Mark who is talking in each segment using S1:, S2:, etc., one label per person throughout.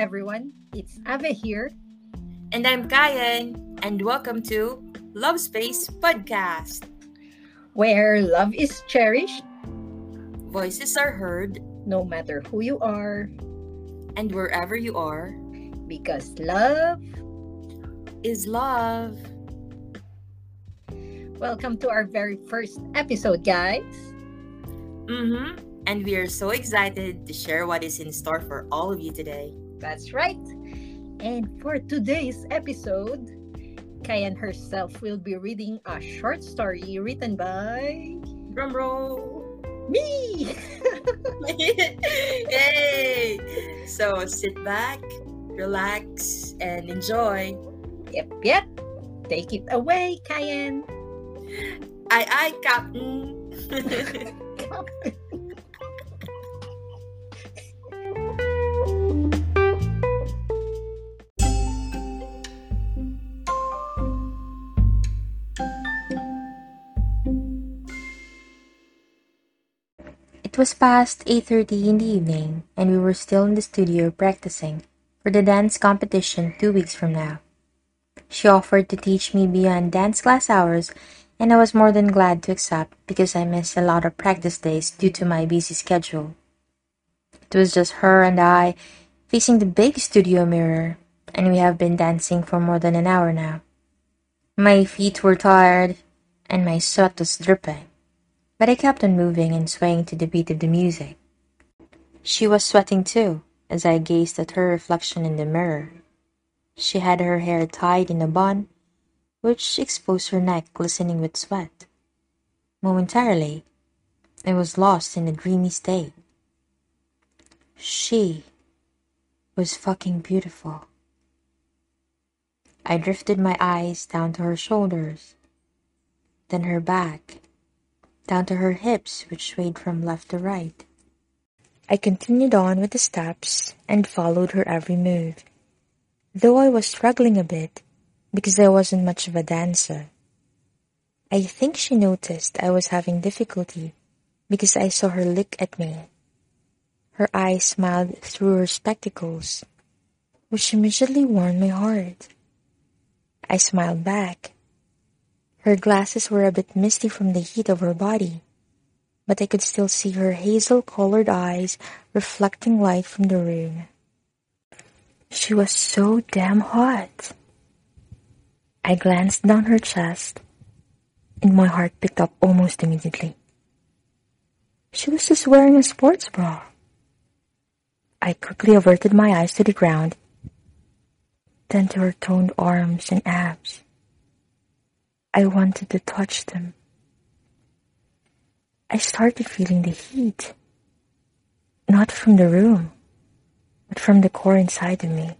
S1: everyone. It's Ave here.
S2: And I'm Kayen, and welcome to Love Space Podcast,
S1: where love is cherished,
S2: voices are heard,
S1: no matter who you are,
S2: and wherever you are,
S1: because love
S2: is love.
S1: Welcome to our very first episode, guys.
S2: Mm-hmm and we are so excited to share what is in store for all of you today.
S1: That's right. And for today's episode, Kayen herself will be reading a short story written by
S2: drumroll
S1: me.
S2: Yay! So sit back, relax, and enjoy.
S1: Yep, yep. Take it away, Kayen.
S2: Aye, aye, Captain.
S3: was past 8.30 in the evening, and we were still in the studio practicing for the dance competition two weeks from now. She offered to teach me beyond dance class hours, and I was more than glad to accept because I missed a lot of practice days due to my busy schedule. It was just her and I facing the big studio mirror, and we have been dancing for more than an hour now. My feet were tired, and my sweat was dripping but I kept on moving and swaying to the beat of the music. She was sweating too, as I gazed at her reflection in the mirror. She had her hair tied in a bun, which exposed her neck glistening with sweat. Momentarily, I was lost in a dreamy state. She was fucking beautiful. I drifted my eyes down to her shoulders, then her back, down to her hips, which swayed from left to right. I continued on with the steps and followed her every move, though I was struggling a bit because I wasn't much of a dancer. I think she noticed I was having difficulty because I saw her look at me. Her eyes smiled through her spectacles, which immediately warmed my heart. I smiled back her glasses were a bit misty from the heat of her body, but I could still see her hazel-colored eyes reflecting light from the room. She was so damn hot. I glanced down her chest, and my heart picked up almost immediately. She was just wearing a sports bra. I quickly averted my eyes to the ground, then to her toned arms and abs. I wanted to touch them. I started feeling the heat, not from the room, but from the core inside of me.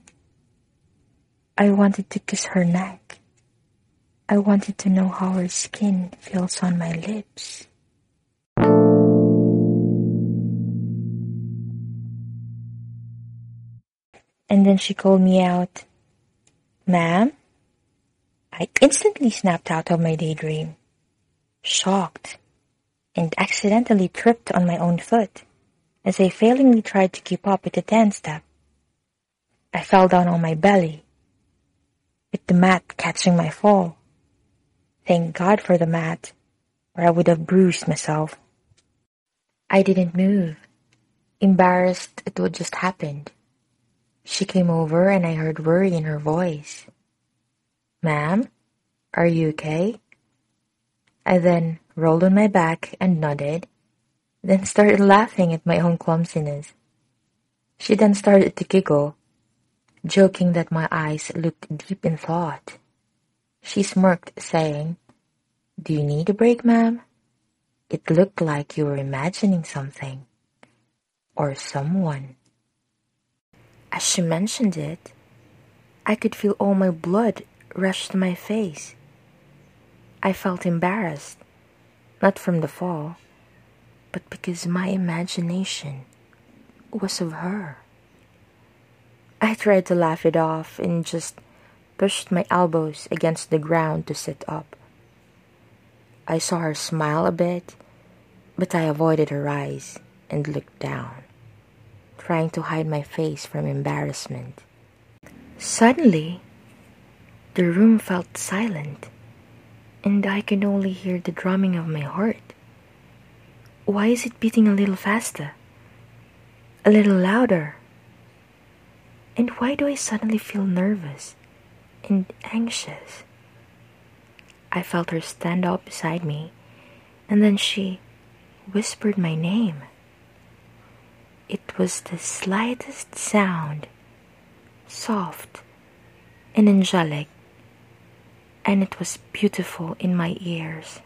S3: I wanted to kiss her neck. I wanted to know how her skin feels on my lips. And then she called me out, Ma'am? I instantly snapped out of my daydream, shocked, and accidentally tripped on my own foot as I failingly tried to keep up with the dance step. I fell down on my belly, with the mat catching my fall. Thank God for the mat, or I would have bruised myself. I didn't move, embarrassed at what just happened. She came over and I heard worry in her voice. Ma'am, are you okay? I then rolled on my back and nodded, then started laughing at my own clumsiness. She then started to giggle, joking that my eyes looked deep in thought. She smirked, saying, Do you need a break, ma'am? It looked like you were imagining something. Or someone. As she mentioned it, I could feel all my blood rushed my face. I felt embarrassed, not from the fall, but because my imagination was of her. I tried to laugh it off and just pushed my elbows against the ground to sit up. I saw her smile a bit, but I avoided her eyes and looked down. trying to hide my face from embarrassment. Suddenly, the room felt silent, and I could only hear the drumming of my heart. Why is it beating a little faster? A little louder? And why do I suddenly feel nervous and anxious? I felt her stand up beside me, and then she whispered my name. It was the slightest sound, soft and angelic, and it was beautiful in my ears.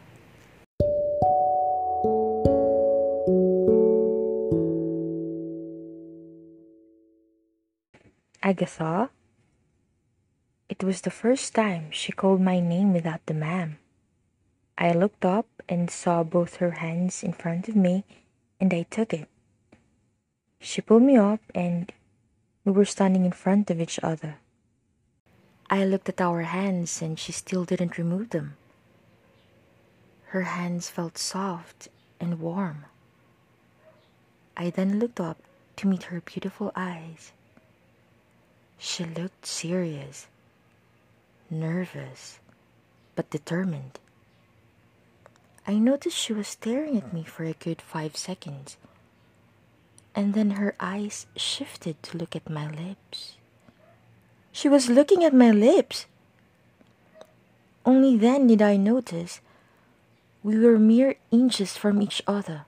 S3: Agatha? It was the first time she called my name without the ma'am. I looked up and saw both her hands in front of me, and I took it. She pulled me up, and we were standing in front of each other. I looked at our hands, and she still didn't remove them. Her hands felt soft and warm. I then looked up to meet her beautiful eyes. She looked serious, nervous, but determined. I noticed she was staring at me for a good five seconds, and then her eyes shifted to look at my lips. She was looking at my lips. Only then did I notice we were mere inches from each other.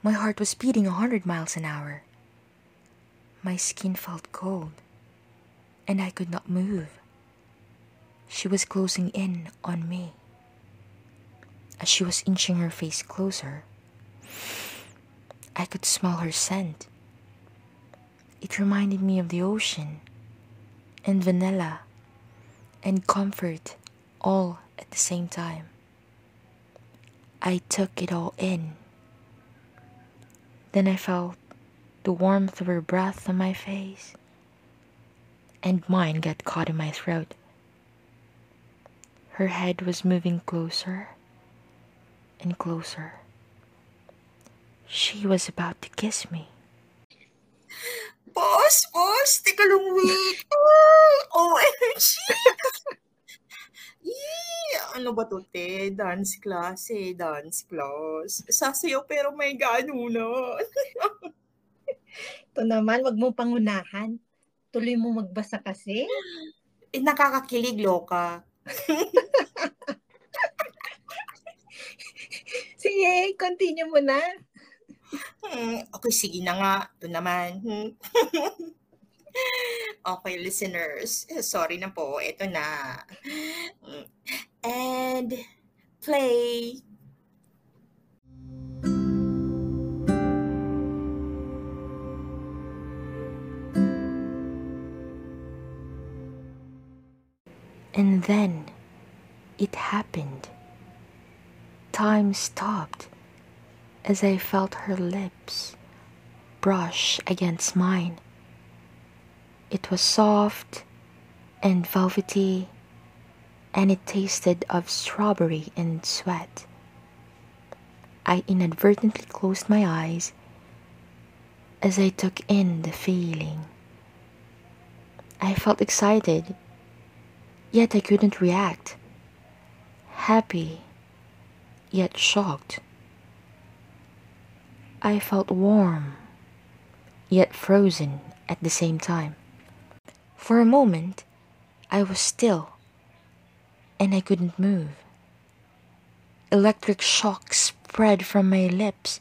S3: My heart was beating a hundred miles an hour. My skin felt cold, and I could not move. She was closing in on me. As she was inching her face closer, I could smell her scent. It reminded me of the ocean, and vanilla, and comfort all at the same time. I took it all in. Then I felt the warmth of her breath on my face, and mine got caught in my throat. Her head was moving closer and closer. She was about to kiss me.
S2: Boss, boss, teka lang, wait. Oh, OMG! Yee, ano ba to, te? Dance class eh, dance class. Sasayaw pero may ganunan.
S1: Ito naman, wag mo pangunahan. Tuloy mo magbasa kasi.
S2: eh, nakakakilig, loka.
S1: Sige, continue mo na.
S2: Hmm, okay, sige na nga. Ito naman. Hmm. okay, listeners. Sorry na po. Ito na. Hmm. And play.
S3: And then it happened. Time stopped as I felt her lips brush against mine. It was soft and velvety, and it tasted of strawberry and sweat. I inadvertently closed my eyes as I took in the feeling. I felt excited yet I couldn't react. Happy, yet shocked. I felt warm, yet frozen at the same time. For a moment, I was still, and I couldn't move. Electric shock spread from my lips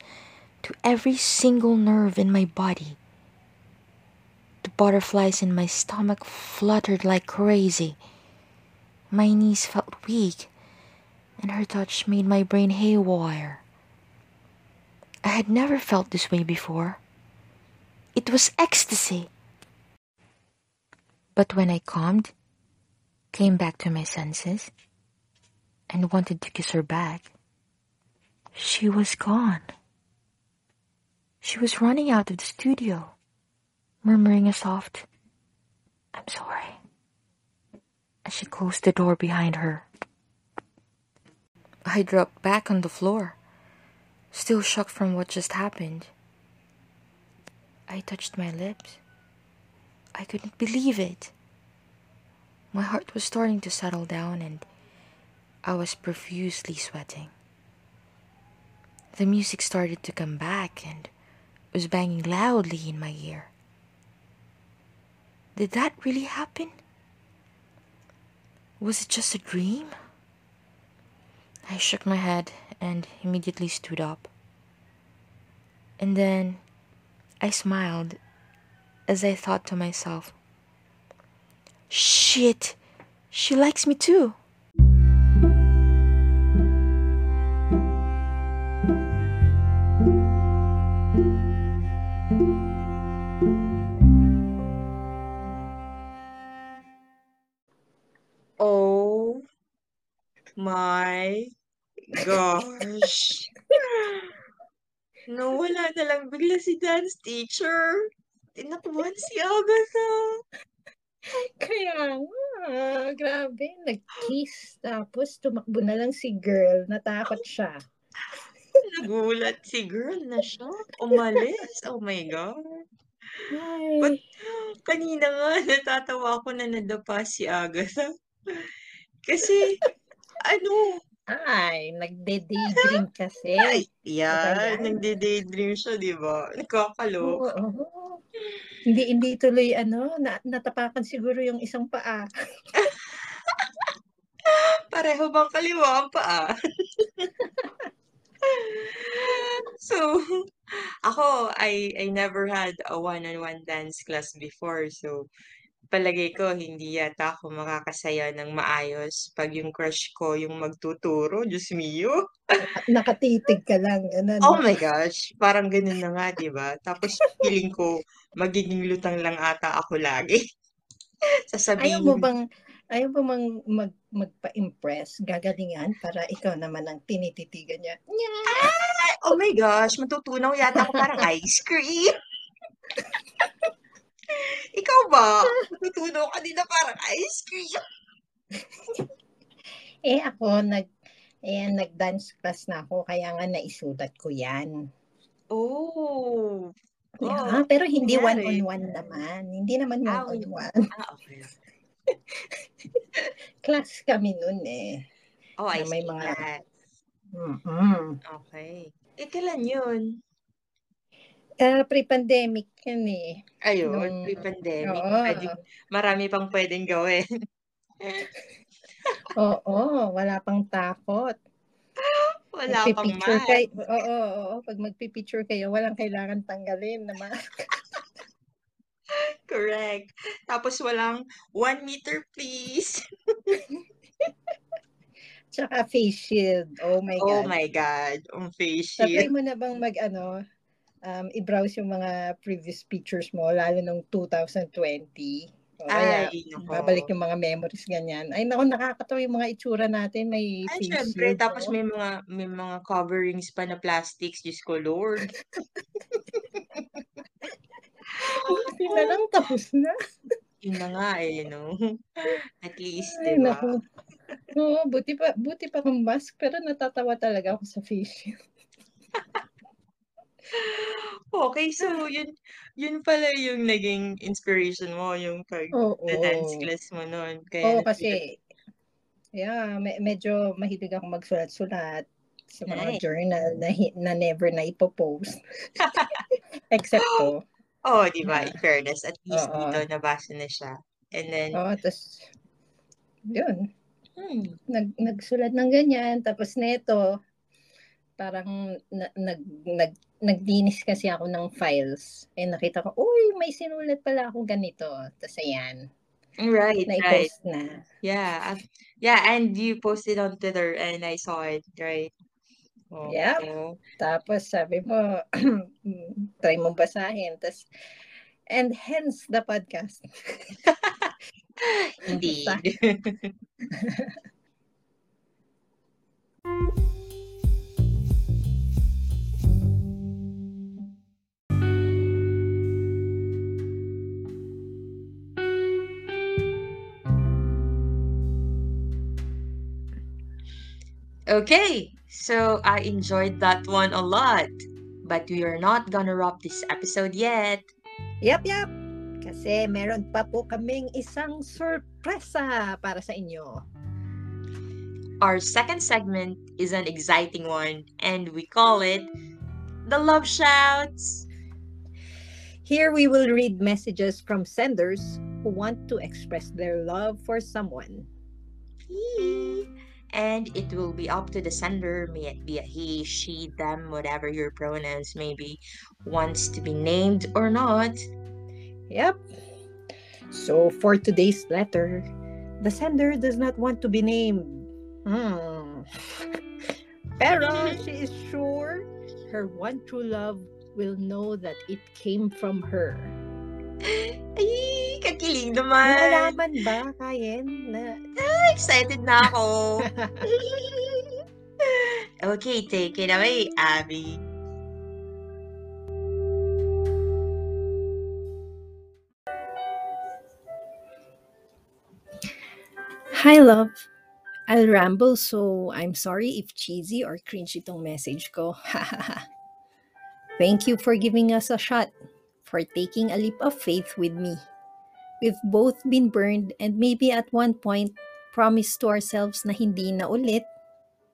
S3: to every single nerve in my body. The butterflies in my stomach fluttered like crazy. My knees felt weak, and her touch made my brain haywire. I had never felt this way before. It was ecstasy. But when I calmed, came back to my senses, and wanted to kiss her back, she was gone. She was running out of the studio, murmuring a soft, I'm sorry as she closed the door behind her. I dropped back on the floor, still shocked from what just happened. I touched my lips. I couldn't believe it. My heart was starting to settle down and I was profusely sweating. The music started to come back and was banging loudly in my ear. Did that really happen? Was it just a dream? I shook my head and immediately stood up. And then I smiled as I thought to myself, Shit, she likes me too.
S2: Oh my gosh. Nawala na lang bigla si dance teacher. Tinakbuhan si Agatha.
S1: Kaya nga, grabe. Nag-kiss. Tapos tumakbo na lang si girl. Natakot siya.
S2: Nagulat si girl na siya. Umalis. Oh my God. But kanina nga natatawa ako na nadapa si Agatha. Kasi ano,
S1: Ay, nagde-daydream kasi. Ayan.
S2: nagde-daydream siya, di ba? Nakakaloka.
S1: Oo, oo. Hindi, hindi tuloy, ano, na, natapakan siguro yung isang paa.
S2: Pareho bang kaliwa ang paa? so, ako, I, I never had a one-on-one dance class before. So, palagay ko, hindi yata ako makakasaya ng maayos pag yung crush ko yung magtuturo. Diyos mio.
S1: Nakatitig ka lang. Ano,
S2: Oh my gosh, parang ganun na nga, di ba? Tapos feeling ko, magiging lutang lang ata ako lagi.
S1: Ayaw
S2: Sasabihin,
S1: mo bang, ayaw mo bang mag, magpa-impress, gagalingan, para ikaw naman ang tinititigan niya. Nya!
S2: oh my gosh, matutunaw yata ako parang ice cream. Ikaw ba? Matutunaw ka din na parang ice cream.
S1: Eh ako, nag, eh, nag-dance class na ako, kaya nga naisulat ko yan.
S2: Oh.
S1: Yeah, pero hindi one-on-one naman. Hindi naman one-on-one.
S2: Ah, okay.
S1: Class kami nun eh.
S2: Oh, I
S1: Na may
S2: see
S1: mga-
S2: that.
S1: mm
S2: Okay. Eh, kailan yun?
S1: Ah, pre-pandemic yan eh.
S2: Ayun,
S1: Nung-
S2: pre-pandemic.
S1: Oo.
S2: Pwedeng- marami pang pwedeng gawin.
S1: Oo, wala pang takot.
S2: Wala pang
S1: Magpipicture
S2: mask.
S1: kayo, oo, oo, pag magpipicture kayo, walang kailangan tanggalin na mask.
S2: Correct. Tapos walang one meter, please.
S1: Tsaka face shield. Oh my
S2: Oh
S1: God.
S2: my God. Ang face shield.
S1: mo na bang mag, ano, um, i-browse yung mga previous pictures mo, lalo nung 2020. O kaya,
S2: Ay, nako.
S1: babalik yung mga memories ganyan. Ay, naku, nakakatawa yung mga itsura natin. May
S2: Ay, syempre.
S1: shield.
S2: Tapos
S1: no?
S2: may mga may mga coverings pa na plastics. Diyos ko, Lord.
S1: Buti na lang, tapos na.
S2: Yun na nga eh, no? At least, di ba?
S1: Oo, buti pa, buti pa kung mask, pero natatawa talaga ako sa face shield.
S2: Okay, so yun yun pala yung naging inspiration mo, yung pag
S1: Oo.
S2: dance class mo noon. Kaya
S1: Oo, kasi, yeah, me- medyo mahilig ako magsulat-sulat sa mga
S2: Nice.
S1: journal na, hi- na never na ipopost. Except to.
S2: Oh, di ba? In fairness, at least
S1: Oo.
S2: dito nabasa na siya. And then,
S1: Oo, tapos, yun,
S2: hmm,
S1: nag, nagsulat ng ganyan. Tapos neto, parang na, nag, nag, nagdinis kasi ako ng files. Eh, nakita ko, uy, may sinulat pala ako ganito. Tapos ayan,
S2: right, right.
S1: na-post na.
S2: Yeah. uh, Yeah, and you posted on Twitter and I saw it, right? Oh,
S1: Yep.
S2: so,
S1: Tapos sabi mo, try mong basahin. Tapos, and hence the podcast.
S2: indeed. Okay, so I enjoyed that one a lot. But we are not gonna wrap this episode yet.
S1: Yap, yap. Kasi meron pa po kaming isang sorpresa para sa inyo.
S2: Our second segment is an exciting one, and we call it the Love Shouts.
S1: Here we will read messages from senders who want to express their love for someone.
S2: Yee. And it will be up to the sender, may it be a he, she, them, whatever your pronouns maybe wants to be named or not.
S1: Yep. So for today's letter, the sender does not want to be named. Hmm. Pero she is sure her one true love will know that it came from her.
S2: Ay, kakiling naman.
S1: Nalalaman ba, Kayen, na ah,
S2: Excited na ako. okay, take it away, Abby.
S1: Hi, love. I'll ramble, so I'm sorry if cheesy or cringe itong message ko. Thank you for giving us a shot, for taking a leap of faith with me. We've both been burned and maybe at one point promised to ourselves na hindi na ulit.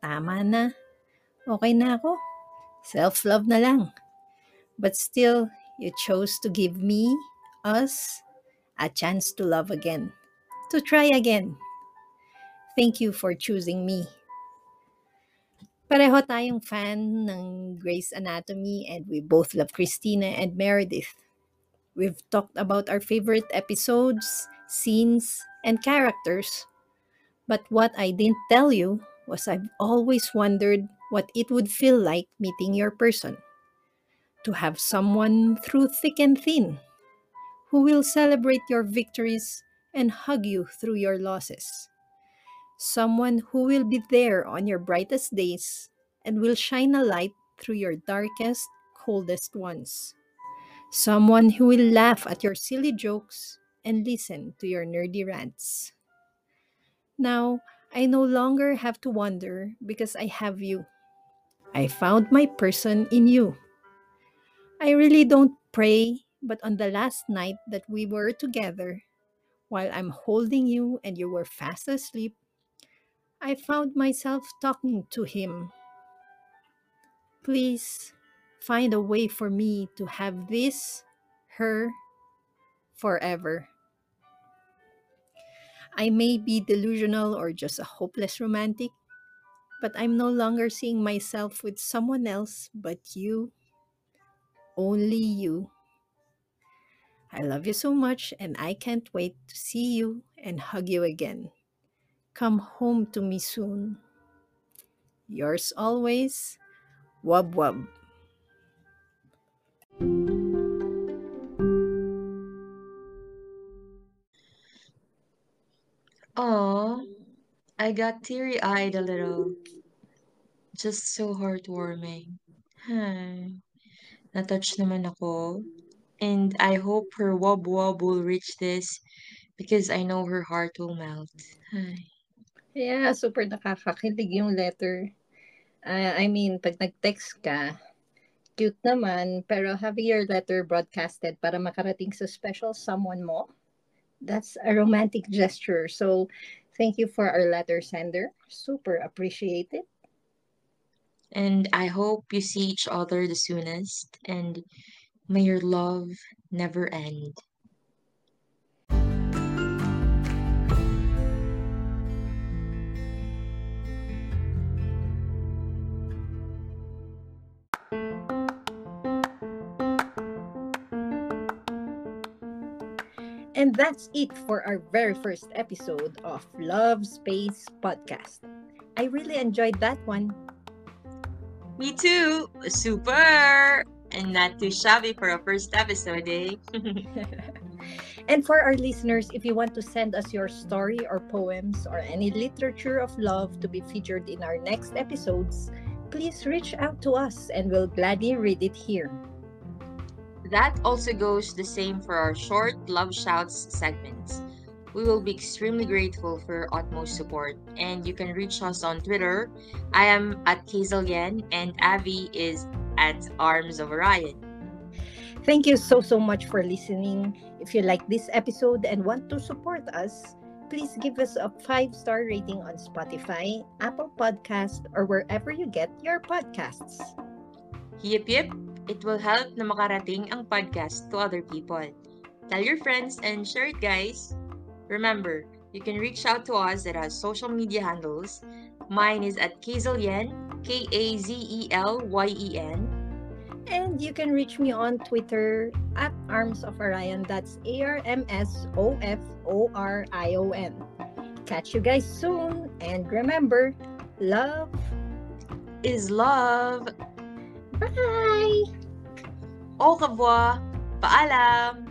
S1: Tama na. Okay na ako. Self-love na lang. But still, you chose to give me, us, a chance to love again. To try again. Thank you for choosing me. Pareho tayong fan ng Grey's Anatomy and we both love Christina and Meredith. We've talked about our favorite episodes, scenes, and characters. But what I didn't tell you was I've always wondered what it would feel like meeting your person. To have someone through thick and thin who will celebrate your victories and hug you through your losses someone who will be there on your brightest days and will shine a light through your darkest, coldest ones. Someone who will laugh at your silly jokes and listen to your nerdy rants. Now, I no longer have to wonder because I have you. I found my person in you. I really don't pray, but on the last night that we were together, while I'm holding you and you were fast asleep, I found myself talking to him. Please find a way for me to have this, her, forever. I may be delusional or just a hopeless romantic, but I'm no longer seeing myself with someone else but you, only you. I love you so much, and I can't wait to see you and hug you again. Come home to me soon. Yours always, Wub Wub.
S2: I got teary-eyed a little. Just so heartwarming. Hi. Natouch naman ako. And I hope her wob wob will reach this because I know her heart will melt. Hi.
S1: Yeah, super nakakakilig yung letter. Ah, I mean, pag nag-text ka, cute naman, pero having your letter broadcasted para makarating sa special someone mo, that's a romantic gesture. So, thank you for our letter sender. Super appreciated.
S2: And I hope you see each other the soonest. And may your love never end.
S1: That's it for our very first episode of Love Space Podcast. I really enjoyed that one.
S2: Me too. Super. And not too shabby for a first episode, eh?
S1: and for our listeners, if you want to send us your story or poems or any literature of love to be featured in our next episodes, please reach out to us and we'll gladly read it here.
S2: That also goes the same for our short love shouts segments. We will be extremely grateful for your utmost support. And you can reach us on Twitter. I am at Kazelyen and Ave is at Arms of Orion.
S1: Thank you so, so much for listening. If you like this episode and want to support us, please give us a five star rating on Spotify, Apple Podcast, or wherever you get your podcasts.
S2: Yip yip, it will help na makarating ang podcast to other people. Tell your friends and share it, guys. Remember, you can reach out to us at our social media handles. Mine is at Kazelyen, K A Z E L Y E N.
S1: And you can reach me on Twitter at Arms of Orion. That's A R M S O F O R I O N. Catch you guys soon. And remember, love
S2: Is love.
S1: Bye!
S2: Au revoir. Paalam.